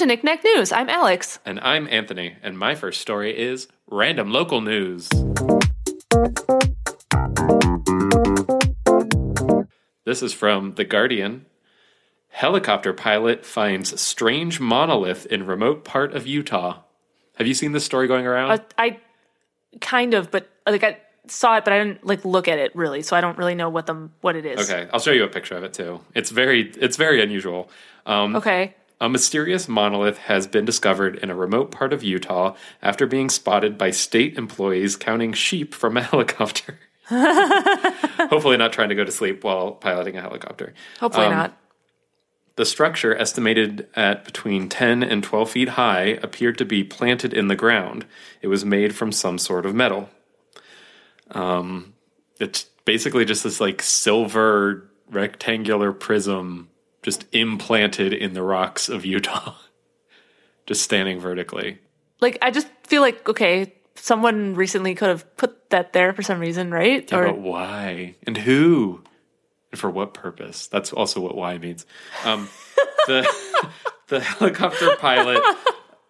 to Knickknack News. I'm Alex. And I'm Anthony, and my first story is random local news. This is from The Guardian. Helicopter pilot finds strange monolith in remote part of Utah. Have you seen this story going around? Uh, I kind of, but like I saw it, but I didn't like look at it really, so I don't really know what the what it is. okay, I'll show you a picture of it too. It's very it's very unusual. Um, Okay. A mysterious monolith has been discovered in a remote part of Utah after being spotted by state employees counting sheep from a helicopter. Hopefully, not trying to go to sleep while piloting a helicopter. Hopefully Um, not. The structure, estimated at between 10 and 12 feet high, appeared to be planted in the ground. It was made from some sort of metal. Um, it's basically just this like silver rectangular prism just implanted in the rocks of Utah, just standing vertically. Like I just feel like okay, someone recently could have put that there for some reason, right? Yeah, but why and who and for what purpose? That's also what why means. Um, the the helicopter pilot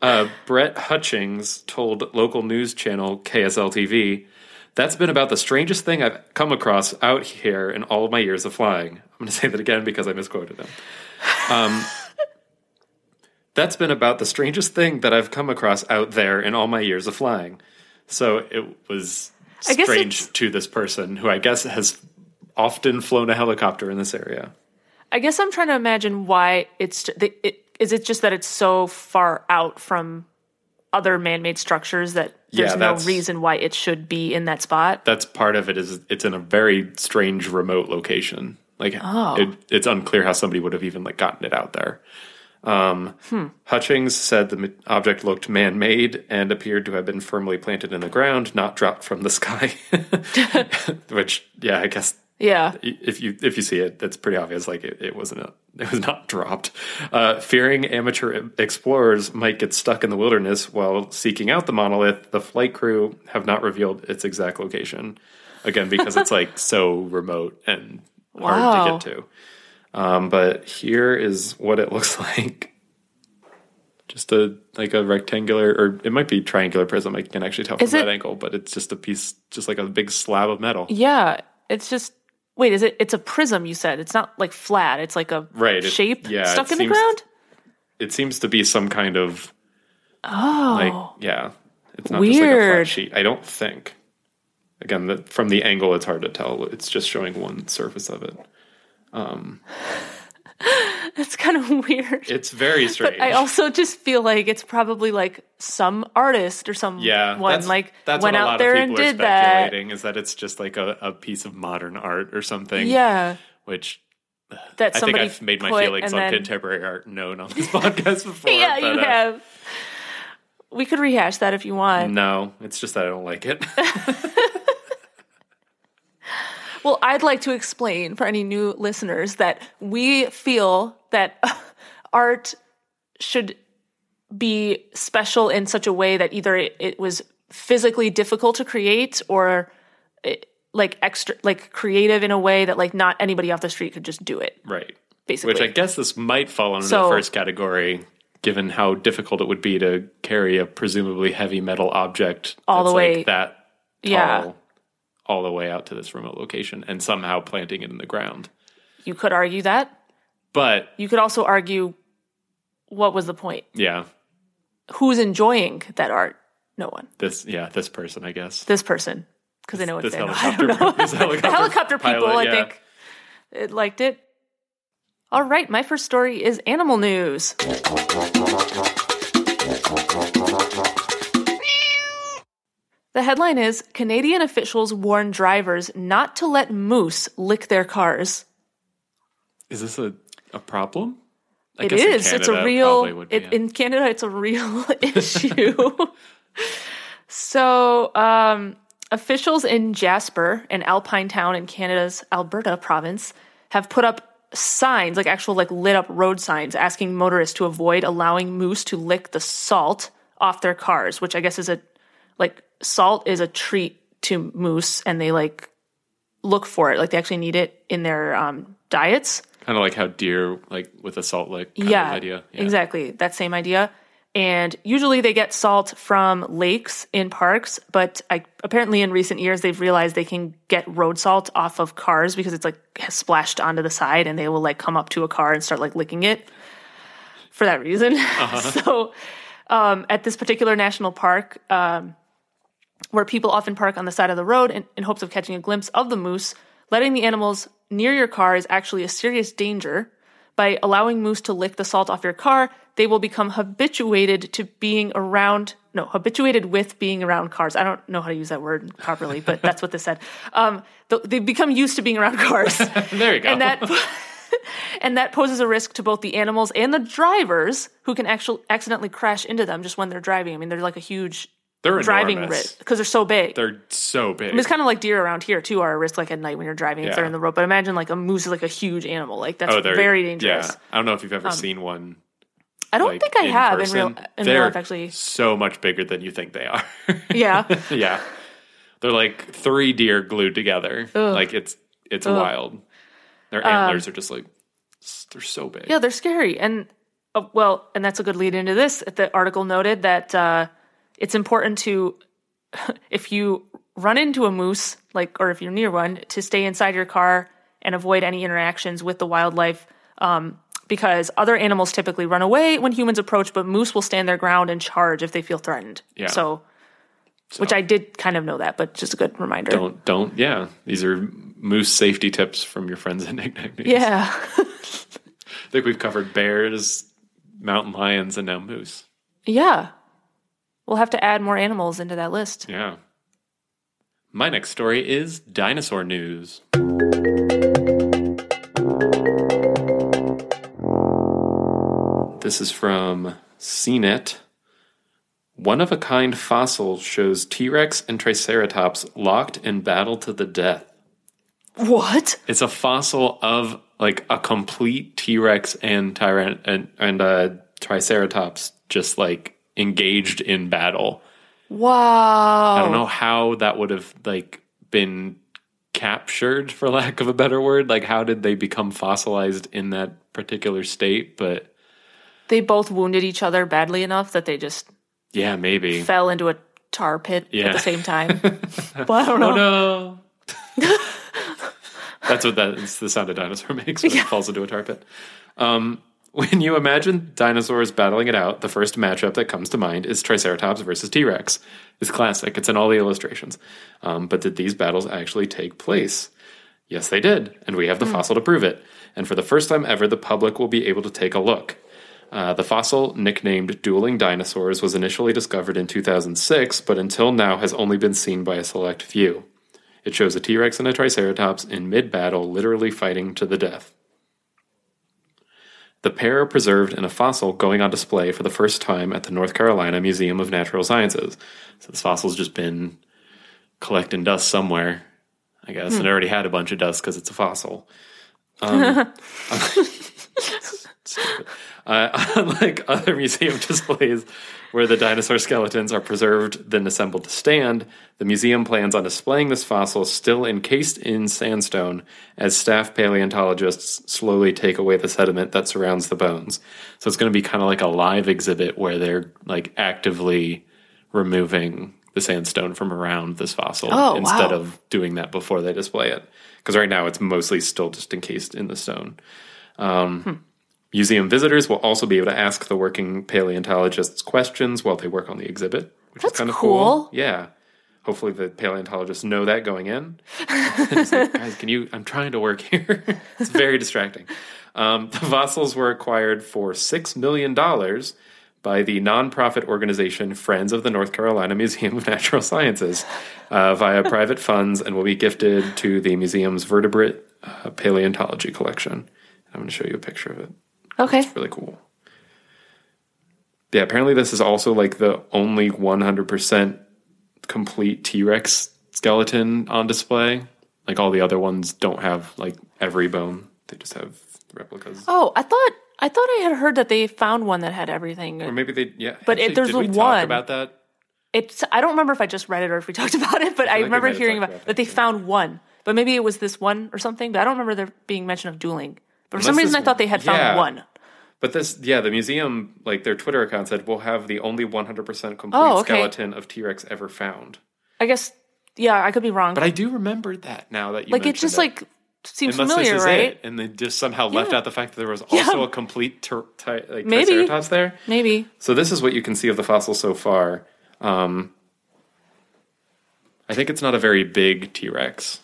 uh, Brett Hutchings told local news channel KSL TV, "That's been about the strangest thing I've come across out here in all of my years of flying." I'm going to say that again because I misquoted him. Um, that's been about the strangest thing that I've come across out there in all my years of flying. So it was strange to this person who I guess has often flown a helicopter in this area. I guess I'm trying to imagine why it's the, it, is it just that it's so far out from other man-made structures that there's Yeah, no reason why it should be in that spot. That's part of it. Is it's in a very strange remote location. Like Oh. it, it's unclear how somebody would have even like gotten it out there. Um, Hutchings said the object looked man-made and appeared to have been firmly planted in the ground, not dropped from the sky. Which, yeah, I guess Yeah. if you if you see it, it's pretty obvious. Like it, it wasn't a, it was not dropped. Uh, fearing amateur explorers might get stuck in the wilderness while seeking out the monolith, the flight crew have not revealed its exact location. Again, because it's like so remote and hard to get to. Um, but here is what it looks like. Just a like a rectangular, or it might be triangular prism. I can actually tell from Is it- that angle, but it's just a piece, just like a big slab of metal. Yeah, it's just wait. Is it? It's a prism. You said it's not like flat. It's like a Right, it- shape yeah, stuck it in the ground. it seems to be some kind of Oh, like yeah it's not just like a flat sheet i don't think again the, from the angle it's hard to tell it's just showing one surface of it um, that's kind of weird. it's very strange I also just feel like it's probably like some artist or some yeah one that's, like that's went out there and people are did that. speculating is that it's just like a, a piece of modern art or something Yeah, which that i think i've made my feelings on then- contemporary art known on this podcast before Yeah, but, you uh, have. We could rehash that if you want. no it's just that i don't like it Well, I'd like to explain for any new listeners that we feel that art should be special in such a way that either it, was physically difficult to create or it, like extra like creative in a way that like not anybody off the street could just do it. Right. Basically. Which I guess this might fall under So- the first category, given how difficult it would be to carry a presumably heavy metal object All the way- like that tall, Yeah. All the way out to this remote location, and somehow planting it in the ground. you could argue that But you could also argue what was the point yeah, who's enjoying that art no one this yeah this person, I guess. this person because they know it's This I don't know. this helicopter, the helicopter people, pilot, I think, it liked it. All right, my first story is animal news. The headline is Canadian officials warn drivers not to let moose lick their cars. Is this a, a problem? I It guess. It's a real. It, in Canada, it's a real issue. so, um, officials in Jasper, an alpine town in Canada's Alberta province, have put up signs, like actual like lit up road signs, asking motorists to avoid allowing moose to lick the salt off their cars. Which I guess is a like salt is a treat to moose, and they like look for it. Like they actually need it in their um, diets. Kind of like how deer, like with a salt lick kind yeah, of idea. Yeah. exactly that same idea. And usually they get salt from lakes in parks, but I, apparently in recent years they've realized they can get road salt off of cars because it's like has splashed onto the side, and they will like come up to a car and start like licking it for that reason. so um, at this particular national park, um, where people often park on the side of the road in, in hopes of catching a glimpse of the moose, letting the animals near your car is actually a serious danger. By allowing moose to lick the salt off your car, they will become habituated to being around, no, habituated with being around cars. I don't know how to use that word properly, but that's what this said. Um, th- they become used to being around cars. There you go. and that and that poses a risk to both the animals and the drivers who can actually accidentally crash into them just when they're driving. I mean, they're like a huge They're driving enormous. risk because they're so big. They're so big. it's kind of like deer around here too are a risk like at night when you're driving if they're in the road. But imagine like a moose is like a huge animal. Like that's oh, they're very dangerous. Um, Yeah, I don't know if you've ever seen one. I don't Like, think I in have person. in real in they're life actually. so much bigger than you think they are. Yeah. yeah, they're like three deer glued together. Like it's it's wild. Their antlers are just like s- they're so big. Um, Yeah, they're scary. And uh, well, and that's a good lead into this. The article noted that uh, it's important to, if you run into a moose, like, or if you're near one, to stay inside your car and avoid any interactions with the wildlife. Um, because other animals typically run away when humans approach, but moose will stand their ground and charge if they feel threatened. Yeah. So, which I did kind of know that, but just a good reminder. Don't don't yeah. These are moose safety tips from your friends at Nick Nick News. Yeah. I think we've covered bears, mountain lions, and now moose. yeah. We'll have to add more animals into that list. Yeah. My next story is dinosaur news. This is from CNET. One of a kind fossil shows T Rex and Triceratops locked in battle to the death. What? It's a fossil of like a complete T Rex and Tyran and, and uh, Triceratops just like engaged in battle. Wow. I don't know how that would have like been captured for lack of a better word. Like how did they become fossilized in that particular state? But they both wounded each other badly enough that they just yeah, maybe. fell into a tar pit Yeah. at the same time. well, I don't know. Oh no. That's what that is the sound a dinosaur makes when it falls into a tar pit. Um, when you imagine dinosaurs battling it out, the first matchup that comes to mind is Triceratops versus T Rex. It's classic, it's in all the illustrations. Um, but did these battles actually take place? Yes, they did, and we have the fossil to prove it. And for the first time ever, the public will be able to take a look. Uh, the fossil, nicknamed Dueling Dinosaurs, was initially discovered in 2006, but until now has only been seen by a select few. It shows a T Rex and a Triceratops in mid battle, literally fighting to the death. The pair are preserved in a fossil going on display for the first time at the North Carolina Museum of Natural Sciences. So this fossil's just been collecting dust somewhere, I guess. And it already had a bunch of dust because it's a fossil. Um. Uh, unlike other museum displays where the dinosaur skeletons are preserved then assembled to stand, the museum plans on displaying this fossil still encased in sandstone as staff paleontologists slowly take away the sediment that surrounds the bones. So it's going to be kind of like a live exhibit where they're like actively removing the sandstone from around this fossil Oh, instead wow. of doing that before they display it. Because right now it's mostly still just encased in the stone. Um, Museum visitors will also be able to ask the working paleontologists questions while they work on the exhibit, which That's is kind of cool. Yeah. Hopefully the paleontologists know that going in. Like, Guys, can you? I'm trying to work here. it's very distracting. Um, the fossils were acquired for six million dollars by the nonprofit organization Friends of the North Carolina Museum of Natural Sciences uh, via private funds and will be gifted to the museum's vertebrate uh, paleontology collection. I'm going to show you a picture of it Okay. really cool. Yeah, apparently this is also like the only 100% complete T-Rex skeleton on display. Like all the other ones don't have like every bone. They just have replicas. Oh, I thought I thought I had heard that they found one that had everything. Or maybe they yeah. But it- there's did the we talk one- about that? It's I don't remember if I just read it or if we talked about it, but I, we remember hearing about about that they that, yeah. found one. But maybe it was this one or something. But I don't remember there being mention of dueling. But for some reason, this- I thought they had found yeah. one. But this, yeah, the museum, like their Twitter account said, we'll have the only 100% complete Oh, okay. skeleton of T Rex ever found. I guess, yeah, I could be wrong. But I do remember that now that you like it just like seems Unless familiar, this is right? it, and they just somehow left out the fact that there was also Yeah. a complete ter- ti- like Maybe. Triceratops there. Maybe. So this is what you can see of the fossil so far. Um, I think it's not a very big T Rex.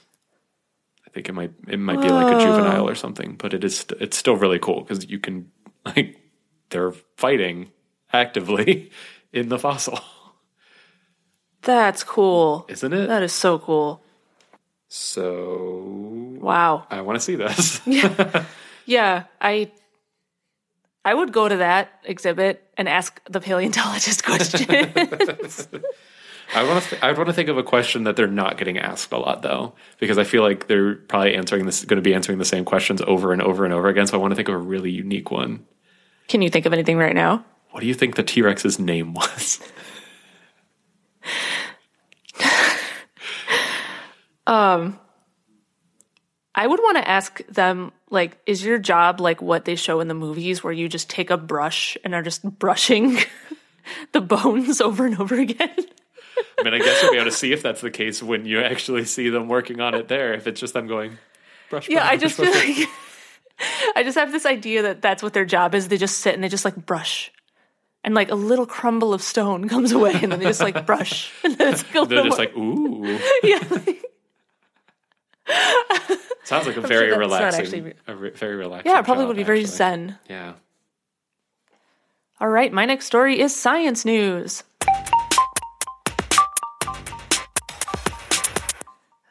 Think it might it might be like a juvenile or something, but it is it's still really cool because you can like they're fighting actively in the fossil, That's cool. isn't it? That is so cool. So Wow. I want to see this. yeah, Yeah, I I would go to that exhibit and ask the paleontologist questions. I want to. Th- I want to think of a question that they're not getting asked a lot, though, because I feel like they're probably answering this, going to be answering the same questions over and over and over again. So I want to think of a really unique one. Can you think of anything right now? What do you think the T Rex's name was? um, I would want to ask them like is your job like what they show in the movies where you just take a brush and are just brushing the bones over and over again? I mean, I guess you'll be able to see if that's the case when you actually see them working on it there. If it's just them going brush. Yeah, brush, I just brush, feel brush. like I just have this idea that that's what their job is. They just sit and they just like brush. And like a little crumble of stone comes away and then they just like brush. And then it's like a they're just like ooh. yeah, like- Sounds like a very not relaxing. actually- a re- very relaxing. yeah, it probably job, would be very actually. zen. Yeah. All right, my next story is science news.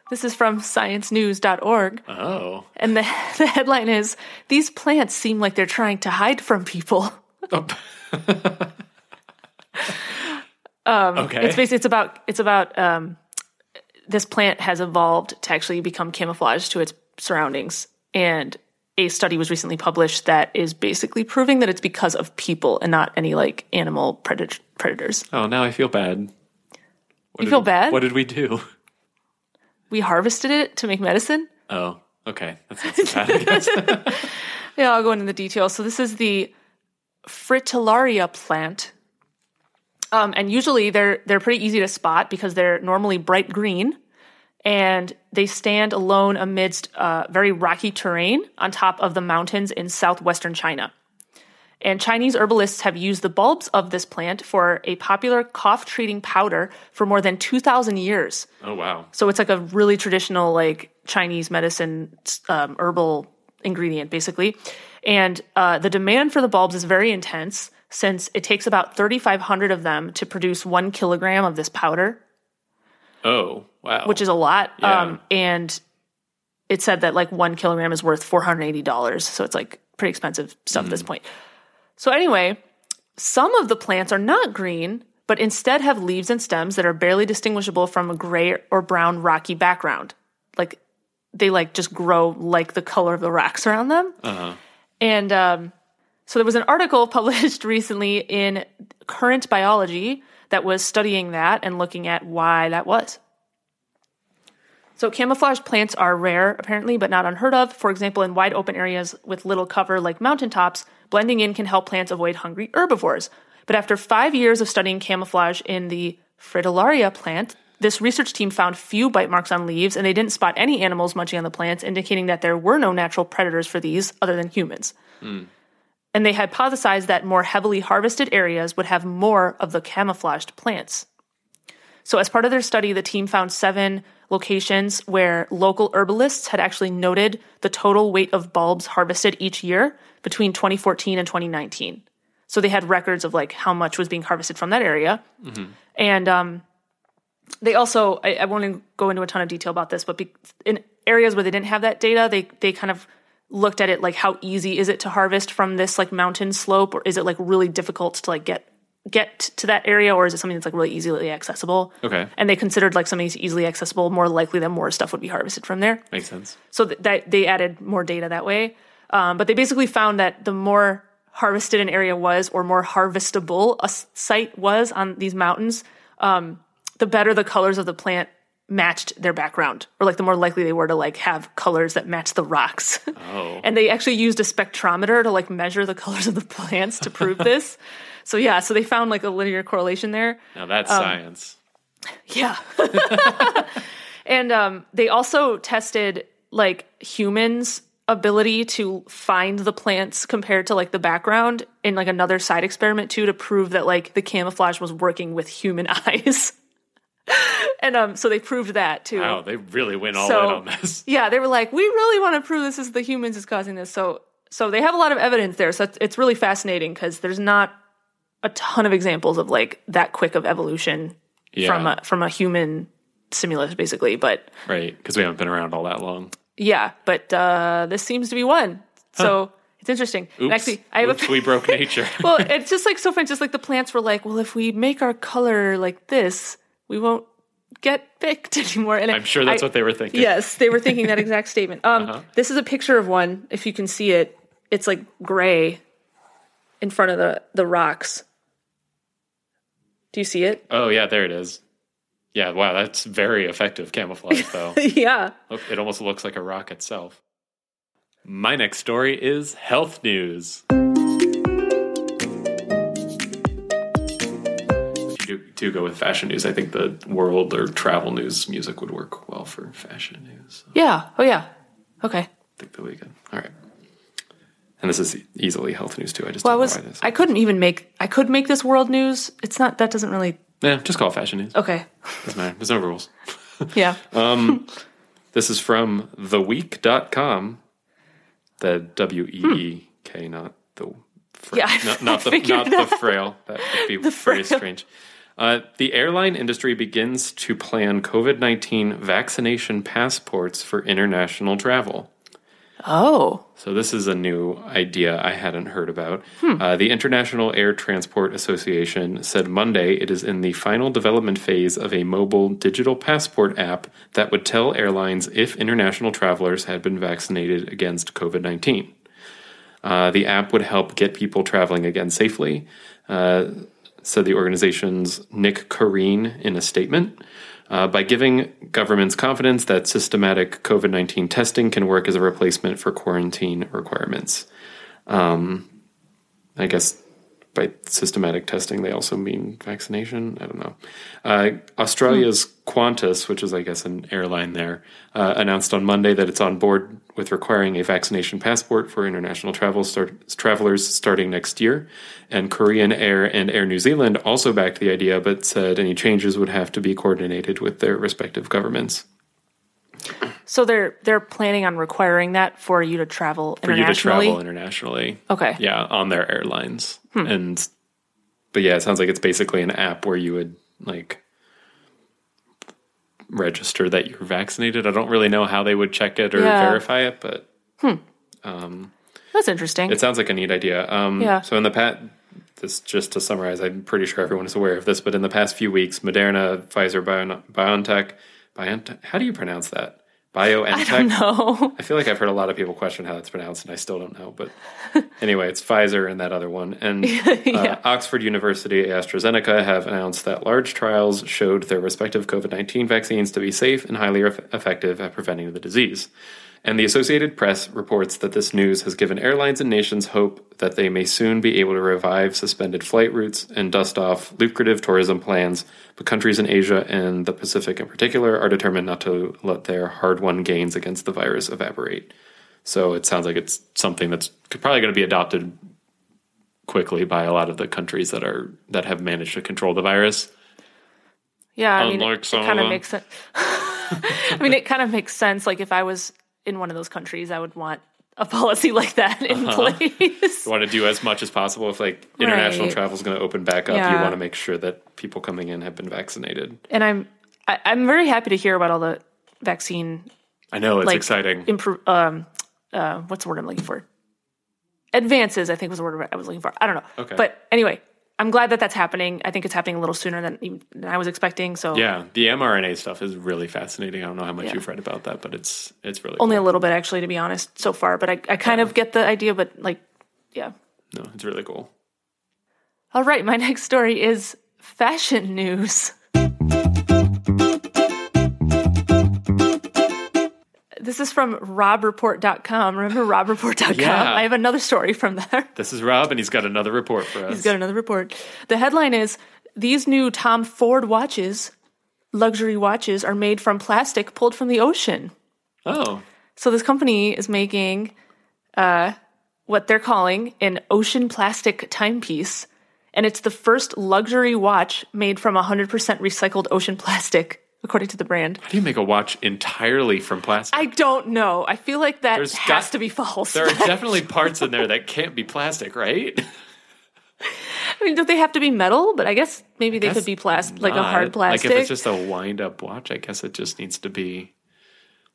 This is from sciencenews.org, Oh. and the, the headline is These plants seem like they're trying to hide from people. Oh. okay. Um, It's basically it's about it's about um, this plant has evolved to actually become camouflaged to its surroundings, and a study was recently published that is basically proving that it's because of people and not any like animal predat- predators. oh, now I feel bad. What You feel we- bad? What did we do? We harvested it to make medicine. Oh, okay. That's not so bad. Yeah, I'll go into the details. So this is the Fritillaria plant. Um, and usually they're they're pretty easy to spot because they're normally bright green, and they stand alone amidst uh, very rocky terrain on top of the mountains in southwestern China. And Chinese herbalists have used the bulbs of this plant for a popular cough treating powder for more than 2,000 years. oh, wow. So it's like a really traditional like Chinese medicine um, herbal ingredient, basically. And uh, the demand for the bulbs is very intense since it takes about 3,500 of them to produce one kilogram of this powder, Oh, wow. which is a lot. Yeah. Um, and it said that like one kilogram is worth $480. So it's like pretty expensive stuff at this point. So anyway, some of the plants are not green, but instead have leaves and stems that are barely distinguishable from a gray or brown rocky background. Like they like just grow like the color of the rocks around them. And um, so there was an article published recently in Current Biology that was studying that and looking at why that was. So camouflage plants are rare, apparently, but not unheard of. For example, in wide open areas with little cover like mountaintops, blending in can help plants avoid hungry herbivores. But after five years of studying camouflage in the Fritillaria plant, this research team found few bite marks on leaves, and they didn't spot any animals munching on the plants, indicating that there were no natural predators for these other than humans. Hmm. And they hypothesized that more heavily harvested areas would have more of the camouflaged plants. So, as part of their study, the team found seven locations where local herbalists had actually noted the total weight of bulbs harvested each year between 2014 and 2019. So, they had records of like how much was being harvested from that area. And um, they also, I, I won't go into a ton of detail about this, but be, in areas where they didn't have that data, they they kind of looked at it like how easy is it to harvest from this like mountain slope, or is it like really difficult to like get get to that area, or is it something that's like really easily accessible? Okay. And they considered like something that's easily accessible more likely that more stuff would be harvested from there. Makes sense. So th- that they added more data that way. Um, but they basically found that the more harvested an area was, or more harvestable a site was on these mountains, um, the better the colors of the plant matched their background, or like the more likely they were to like have colors that match the rocks. Oh. and they actually used a spectrometer to like measure the colors of the plants to prove this. So yeah, so they found like a linear correlation there. Now that's Um, science. Yeah. and um, they also tested like humans' ability to find the plants compared to like the background in like another side experiment too to prove that like the camouflage was working with human eyes. and um, so they proved that too. Wow, they really went all So- in on this. Yeah, they were like, we really want to prove this is the humans is causing this. So so they have a lot of evidence there. So it's, it's really fascinating because there's not a ton of examples of like that quick of evolution Yeah. from a from a human stimulus, basically. But Right, because we haven't been around all that long. yeah, but uh, this seems to be one. So it's interesting. And Oops. actually, I have Oops, a. we broke nature. well, it's just like so fun. Just like the plants were like, well, if we make our color like this, we won't get picked anymore. And I'm sure that's I- what they were thinking. Yes, they were thinking that exact statement. Um, Uh-huh. This is a picture of one. If you can see it, it's like gray in front of the the rocks. Do you see it? Oh yeah, there it is. Yeah, wow, that's very effective camouflage though. yeah. It almost looks like a rock itself. My next story is health news. If you do, do go with fashion news, I think the world or travel news music would work well for fashion news. I Yeah. Oh yeah. Okay. think that'll be good. All right. And this is easily health news too. I just Well, I was know why this. I couldn't even make I could make this world news. It's not that doesn't really yeah, just call it fashion news. okay. Doesn't matter. There's no rules. Yeah. Um, this is from theweek.com. The W E E K, not the fra- Yeah, I- not, not I the figured not the frail. That would be very strange. Uh, the airline industry begins to plan COVID nineteen vaccination passports for international travel. Oh. So this is a new idea I hadn't heard about. Uh, the International Air Transport Association said Monday it is in the final development phase of a mobile digital passport app that would tell airlines if international travelers had been vaccinated against COVID 19. Uh, the app would help get people traveling again safely, uh, said the organization's Nick Careen in a statement. Uh, by giving governments confidence that systematic COVID 19 testing can work as a replacement for quarantine requirements. Um, I guess by systematic testing, they also mean vaccination. I don't know. Uh, Australia's Qantas, which is, I guess, an airline there, uh, announced on Monday that it's on board with requiring a vaccination passport for international travel start, travelers starting next year. And Korean Air and Air New Zealand also backed the idea, but said any changes would have to be coordinated with their respective governments. So they're they're planning on requiring that for you to travel For you to travel internationally. okay. Yeah, on their airlines. Hmm. And but yeah, it sounds like it's basically an app where you would like register that you're vaccinated. I don't really know how they would check it or Yeah. verify it, but hmm. um, That's interesting. it sounds like a neat idea. Um Yeah. so in the past this just to summarize, I'm pretty sure everyone is aware of this, but in the past few weeks, Moderna, Pfizer, Bio- BioNTech, BioNTech, how do you pronounce that? BioNTech. no. I feel like I've heard a lot of people question how it's pronounced, and I still don't know. But anyway, it's Pfizer and that other one. And uh, Oxford University, AstraZeneca have announced that large trials showed their respective COVID 19 vaccines to be safe and highly eff- effective at preventing the disease. And the Associated Press reports that this news has given airlines and nations hope that they may soon be able to revive suspended flight routes and dust off lucrative tourism plans. But countries in Asia and the Pacific in particular are determined not to let their hard won gains against the virus evaporate. So it sounds like it's something that's probably going to be adopted quickly by a lot of the countries that are that have managed to control the virus. Yeah, I mean, Unlike it, some of kind of makes sense. I mean, it kind of makes sense. Like if I was in one of those countries, I would want a policy like that in Uh-huh. place. You want to do as much as possible if like international Right. travel is going to open back up. You want to make sure that people coming in have been vaccinated. and I'm I, I'm very happy to hear about all the vaccine I know it's Like, exciting. improve. Um, uh, what's the word I'm looking for? Advances, I think was the word I was looking for. I don't know. Okay. But anyway, I'm glad that that's happening. I think it's happening a little sooner than, than I was expecting. So yeah, the mRNA stuff is really fascinating. I don't know how much Yeah. you've read about that, but it's it's really only cool. a little bit actually, to be honest, so far. But I, I kind of get the idea. But like, yeah. no, it's really cool. All right, my next story is fashion news. This is from robreport.com. Remember robreport.com? Yeah. I have another story from there. This is Rob, and he's got another report for us. He's got another report. The headline is These new Tom Ford watches, luxury watches, are made from plastic pulled from the ocean. oh, So this company is making uh, what they're calling an ocean plastic timepiece. And it's the first luxury watch made from 100% recycled ocean plastic, according to the brand. how do you make a watch entirely from plastic? I don't know. I feel like that There's has got- to be false. there are definitely parts in there that can't be plastic, right? I mean, don't they have to be metal? But I guess maybe they Guess could be plastic, like a hard plastic. Like if it's just a wind up watch, I guess it just needs to be.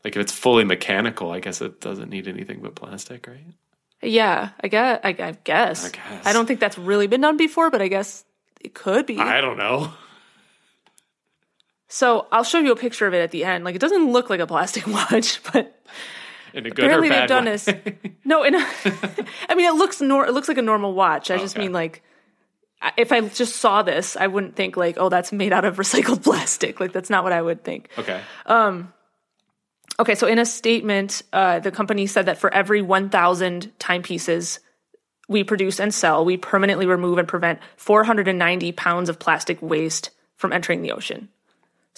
Like if it's fully mechanical, I guess it doesn't need anything but plastic, right? yeah, I guess. I, I guess. I guess. I don't think that's really been done before, but I guess it could be. I don't know. So I'll show you a picture of it at the end. Like it doesn't look like a plastic watch, but In a good apparently they've done way. this. No, in a, I mean it looks nor it looks like a normal watch. I just mean like if I just saw this, I wouldn't think like, oh, that's made out of recycled plastic. Like that's not what I would think. Okay. Okay, so in a statement, uh, the company said that for every 1,000 timepieces we produce and sell, we permanently remove and prevent 490 pounds of plastic waste from entering the ocean.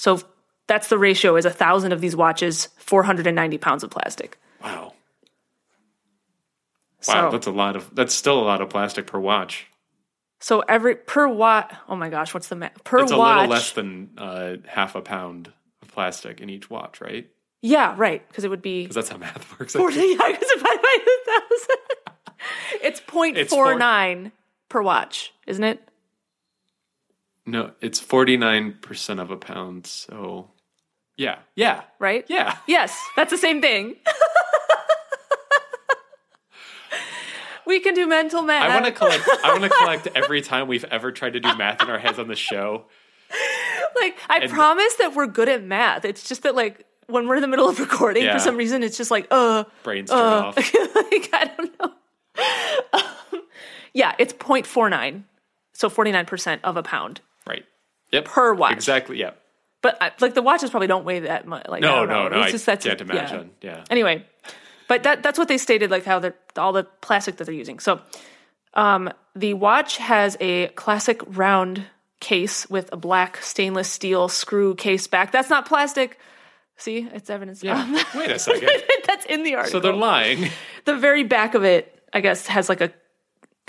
So that's the ratio: is a thousand of these watches, 490 pounds of plastic. Wow. So, Wow, that's a lot of. That's still a lot of plastic per watch. so every per watt. Oh my gosh, what's the math? Per It's a watch. little less than uh, half a pound of plastic in each watch, right? yeah, right. Because it would be Because that's how math works. 40. Yeah, because divided by a thousand. it's 0.49 per watch, isn't it? No, it's forty nine percent of a pound. So, yeah, yeah, Right? yeah. Yes, that's the same thing. we can do mental math. I want to collect. I want to collect every time we've ever tried to do math in our heads on the show. like I promise that we're good at math. It's just that like when we're in the middle of recording, Yeah. for some reason, it's just like uh, Brains turn uh off. like I don't know. Um, yeah, it's 0.49, so 49 percent of a pound. Right. Yep. Per watch. Exactly. Yep. But I, like the watches probably don't weigh that much. Like No, no, no. It's I just that's can't yeah. imagine. Yeah. Anyway, but that that's what they stated, like how they're all the plastic that they're using. So, um, the watch has a classic round case with a black stainless steel screw case back. That's not plastic. See, it's evidence. Yeah. Wait a second. that's in the article. So they're lying. the very back of it, I guess, has like a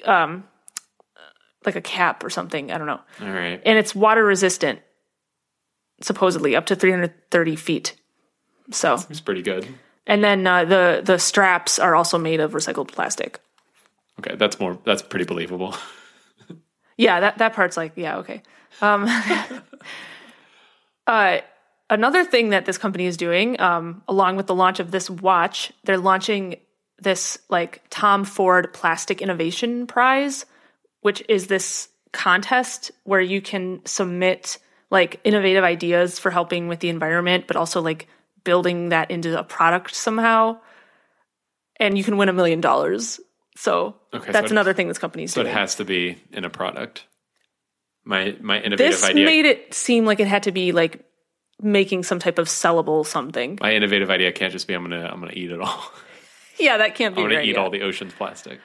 um, like a cap or something. I don't know, All right. and it's water resistant, supposedly up to 330 feet. So It's pretty good. and then uh, the the straps are also made of recycled plastic. Okay, that's more. That's pretty believable. Yeah, that that part's like yeah okay. Um, uh, another thing that this company is doing, um, along with the launch of this watch, they're launching this like Tom Ford Plastic Innovation Prize, which is this contest where you can submit like innovative ideas for helping with the environment, but also like building that into a product somehow. And you can win a million dollars. So Okay, so that's it- another thing this company's So it has to be in a product. My my innovative this idea. made it seem like it had to be like making some type of sellable something. my innovative idea can't just be I'm gonna I'm gonna eat it all. Yeah, that can't be I'm gonna right. eat yeah. all the ocean's plastic.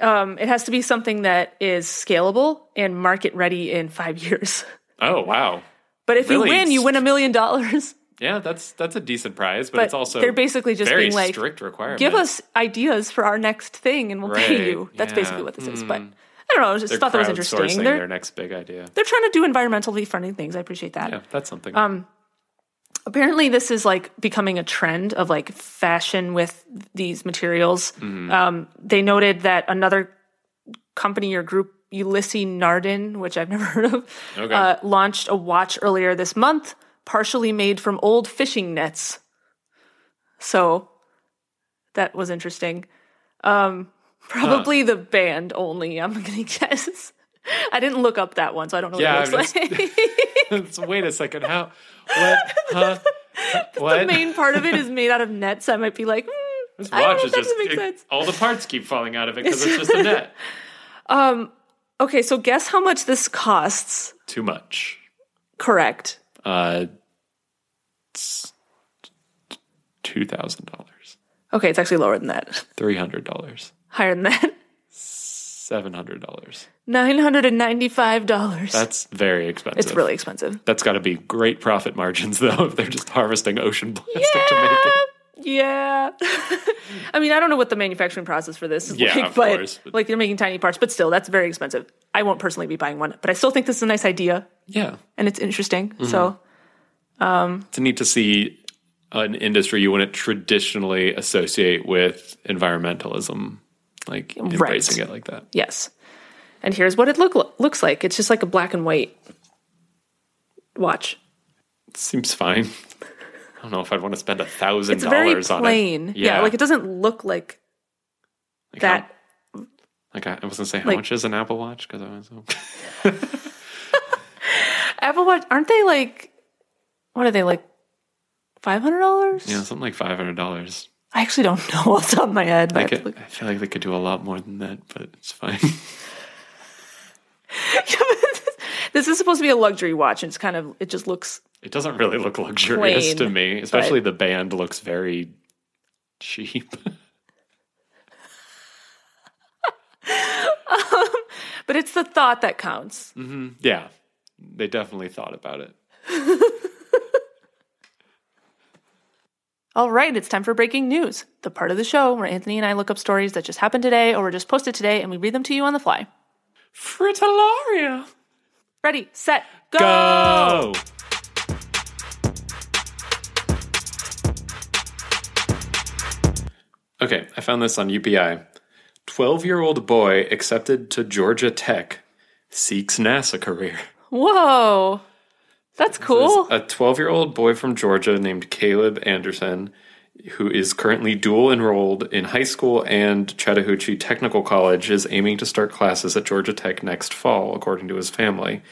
Um, it has to be something that is scalable and market ready in five years. Oh wow. But if Really? you win, you win a million dollars. Yeah, that's that's a decent prize, but, But it's also they're basically just very being like, strict requirements. Give us ideas for our next thing, and we'll pay you. That's yeah, basically what this is. But I don't know. I just They're thought that was interesting. They're their next big idea. they're trying to do environmentally friendly things. I appreciate that. Yeah, that's something. Um, apparently this is like becoming a trend of like fashion with these materials. Mm-hmm. Um, they noted that another company or group, Ulysses Nardin, which I've never heard of, Okay. uh, launched a watch earlier this month, partially made from old fishing nets. So that was interesting. Um, probably the band only. I'm gonna guess. I didn't look up that one, so I don't know Yeah, what it looks I'm like. It's- Wait a second. How? What? Huh? What? the main part of it is made out of nets. I might be like, mm, this watch is just doesn't make it- sense. all the parts keep falling out of it because it's just a net. Um. okay, so guess how much this costs? Too much. Correct. Uh, two thousand dollars, Okay, it's actually lower than that. three hundred dollars, Higher than that. Seven hundred dollars. Nine hundred and ninety-five dollars. That's very expensive. It's really expensive. That's got to be great profit margins, though, if they're just harvesting ocean plastic to make it. Yeah. I mean, I don't know what the manufacturing process for this is Yeah, like, of but course, but- like they're making tiny parts, but still, that's very expensive. I won't personally be buying one, but I still think this is a nice idea Yeah, and it's interesting. Mm-hmm. So, it's neat to see an industry you wouldn't traditionally associate with environmentalism, like embracing it like that. yes. And here's what it look looks like. It's just like a black and white watch. It seems fine. I don't know if I'd want to spend a thousand dollars on plain. it. Yeah. like it doesn't look like Like that. How, like I, I was gonna say, how like- much is an Apple Watch? Because I was. Apple Watch aren't they like what are they like five hundred dollars? Yeah, something like five hundred dollars. I actually don't know off the top of my head. I, could- I feel like they could do a lot more than that, but it's fine. this is supposed to be a luxury watch, and it's kind of it just looks it doesn't really look luxurious Plain, to me, especially the band looks very cheap. Um, but it's the thought that counts. Mm-hmm. yeah, they definitely thought about it. All right, it's time for breaking news, the part of the show where Anthony and I look up stories that just happened today or were just posted today and we read them to you on the fly. Fritillaria. Ready, set, go! Go! Okay, I found this on UPI. 12 year old boy accepted to Georgia Tech seeks NASA career. Whoa. That's cool. A 12 year old boy from Georgia named Caleb Anderson, who is currently dual enrolled in high school and Chattahoochee Technical College, is aiming to start classes at Georgia Tech next fall, according to his family.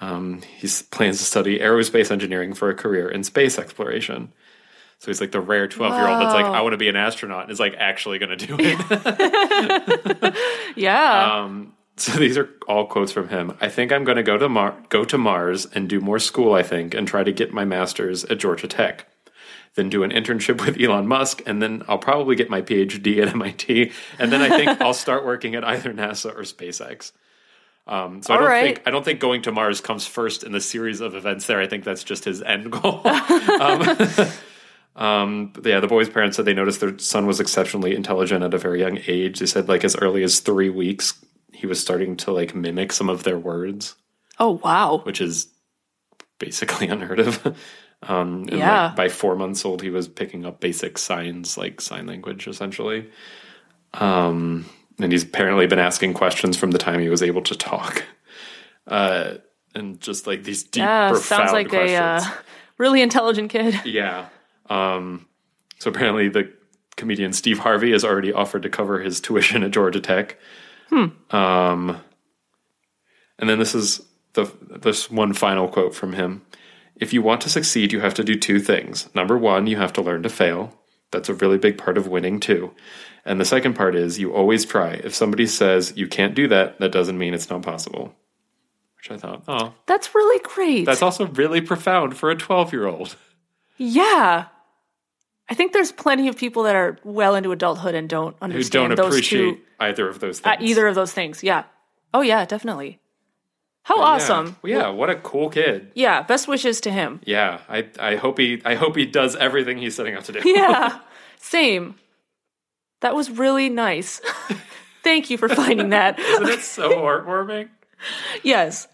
Um, he plans to study aerospace engineering for a career in space exploration. So he's like the rare 12 year old that's like, I want to be an astronaut and is like actually going to do it. yeah. Um, so these are all quotes from him. I think I'm going to go to Mar- go to Mars and do more school. I think and try to get my master's at Georgia Tech. Then do an internship with Elon Musk, and then I'll probably get my PhD at MIT, and then I think I'll start working at either NASA or SpaceX. Um, so I don't right. think I don't think going to Mars comes first in the series of events there. I think that's just his end goal. um, um, but yeah, the boy's parents said they noticed their son was exceptionally intelligent at a very young age. They said like as early as three weeks, he was starting to like mimic some of their words, oh, wow. which is basically unheard of. Um, Yeah. like by four months old, he was picking up basic signs, like sign language, essentially. Um, and he's apparently been asking questions from the time he was able to talk. Uh, and just like these deep, Yeah, profound sounds like questions. a uh, really intelligent kid. Yeah. Um, so apparently, the comedian Steve Harvey has already offered to cover his tuition at Georgia Tech. Um, and then this is the this one final quote from him: "If you want to succeed, you have to do two things. Number one, you have to learn to fail. That's a really big part of winning too. And the second part is you always try. If somebody says you can't do that, that doesn't mean it's not possible." Which I thought, oh, That's really great. that's also really profound for a twelve year old. yeah. I think there's plenty of people that are well into adulthood and don't who understand don't those appreciate two, either of those uh, things. either of those things. Yeah. Oh, yeah, definitely. How Yeah. awesome. Well, yeah, what a cool kid. Yeah, best wishes to him. Yeah, I I hope he I hope he does everything he's setting out to do. Yeah, same. That was really nice. Thank you for finding that. Isn't it so heartwarming? yes.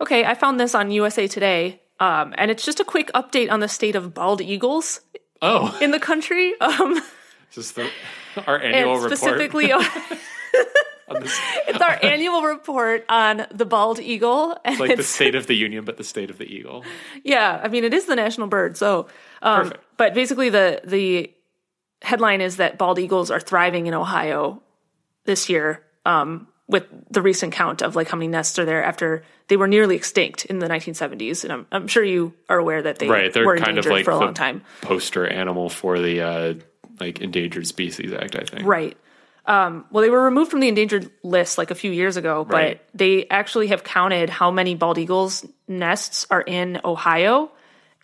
Okay, I found this on USA Today, um, and it's just a quick update on the state of bald eagles Oh, in the country. Um, just the, our annual and report. specifically, it's our annual report on the bald eagle. And like the State of the Union, but the State of the Eagle. yeah, I mean, it is the national bird. So, um, Perfect. but basically, the the headline is that bald eagles are thriving in Ohio this year. Um, with the recent count of like how many nests are there after they were nearly extinct in the 1970s, and I'm, I'm sure you are aware that they Right, they're were kind of like for a long time. poster animal for the uh, like Endangered Species Act. I think. Right. Um, well, they were removed from the endangered list like a few years ago, but Right. they actually have counted how many bald eagles nests are in Ohio,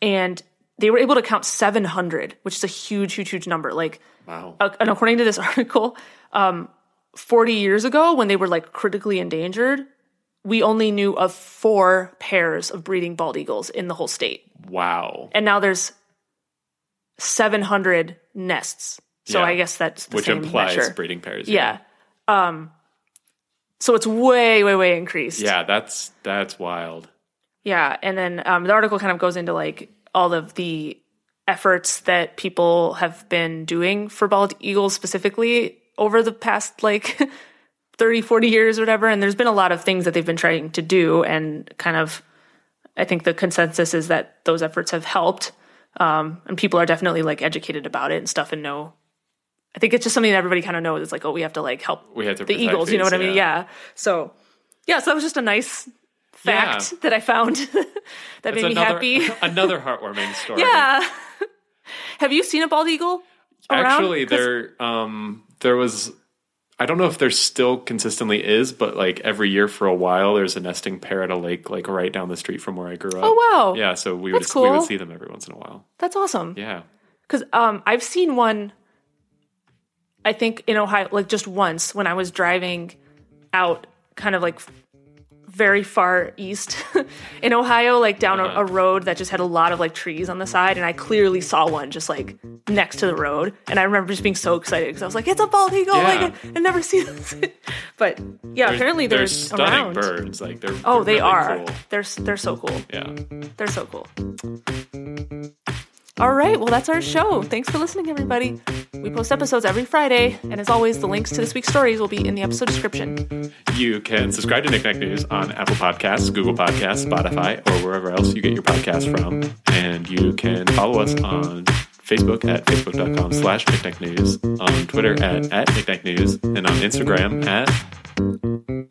and they were able to count 700, which is a huge, huge, huge number. Like, Wow. uh, and according to this article, um, 40 years ago, when they were like critically endangered, we only knew of four pairs of breeding bald eagles in the whole state. Wow. And now there's 700 nests. So Yeah. I guess that's the Which implies measure. breeding pairs. Yeah. Um, so it's way, way, way increased. Yeah, that's that's wild. Yeah, and then um, the article kind of goes into like all of the efforts that people have been doing for bald eagles specifically over the past like 30, 40 years or whatever. And there's been a lot of things that they've been trying to do. And kind of, I think the consensus is that those efforts have helped. Um, and people are definitely like educated about it and stuff and know. I think it's just something that everybody kind of knows. It's like, oh, we have to like help We have to the eagles. You know these, what I mean? Yeah. So, yeah. So that was just a nice fact Yeah. that I found that made me another, happy. another heartwarming story. yeah. Have you seen a bald eagle around? Actually, there um there was I don't know if there still consistently is, but like every year for a while, there's a nesting pair at a lake like right down the street from where I grew up. Oh wow. Yeah, so we would That's we would see them every once in a while. That's awesome. Yeah. Because um, I've seen one. I think in Ohio, like just once when I was driving out, kind of like very far east in Ohio, like down a, a uh-huh. road that just had a lot of like trees on the side, and I clearly saw one just like next to the road, and I remember just being so excited because I was like, "It's a bald eagle! Yeah. Like I, I never seen this." but yeah, apparently they're they're, stunning around. birds. Like they're Oh, they're they really are. cool. They're they're so cool. Yeah. They're so cool. All right, well, that's our show. Thanks for listening, everybody. We post episodes every Friday, and as always, the links to this week's stories will be in the episode description. You can subscribe to Knickknack News on Apple Podcasts, Google Podcasts, Spotify, or wherever else you get your podcasts from. And you can follow us on Facebook at facebook.com slash news, on Twitter at, at news, and on Instagram at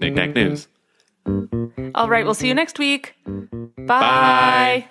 knickknack news. All right, we'll see you next week. Bye. Bye.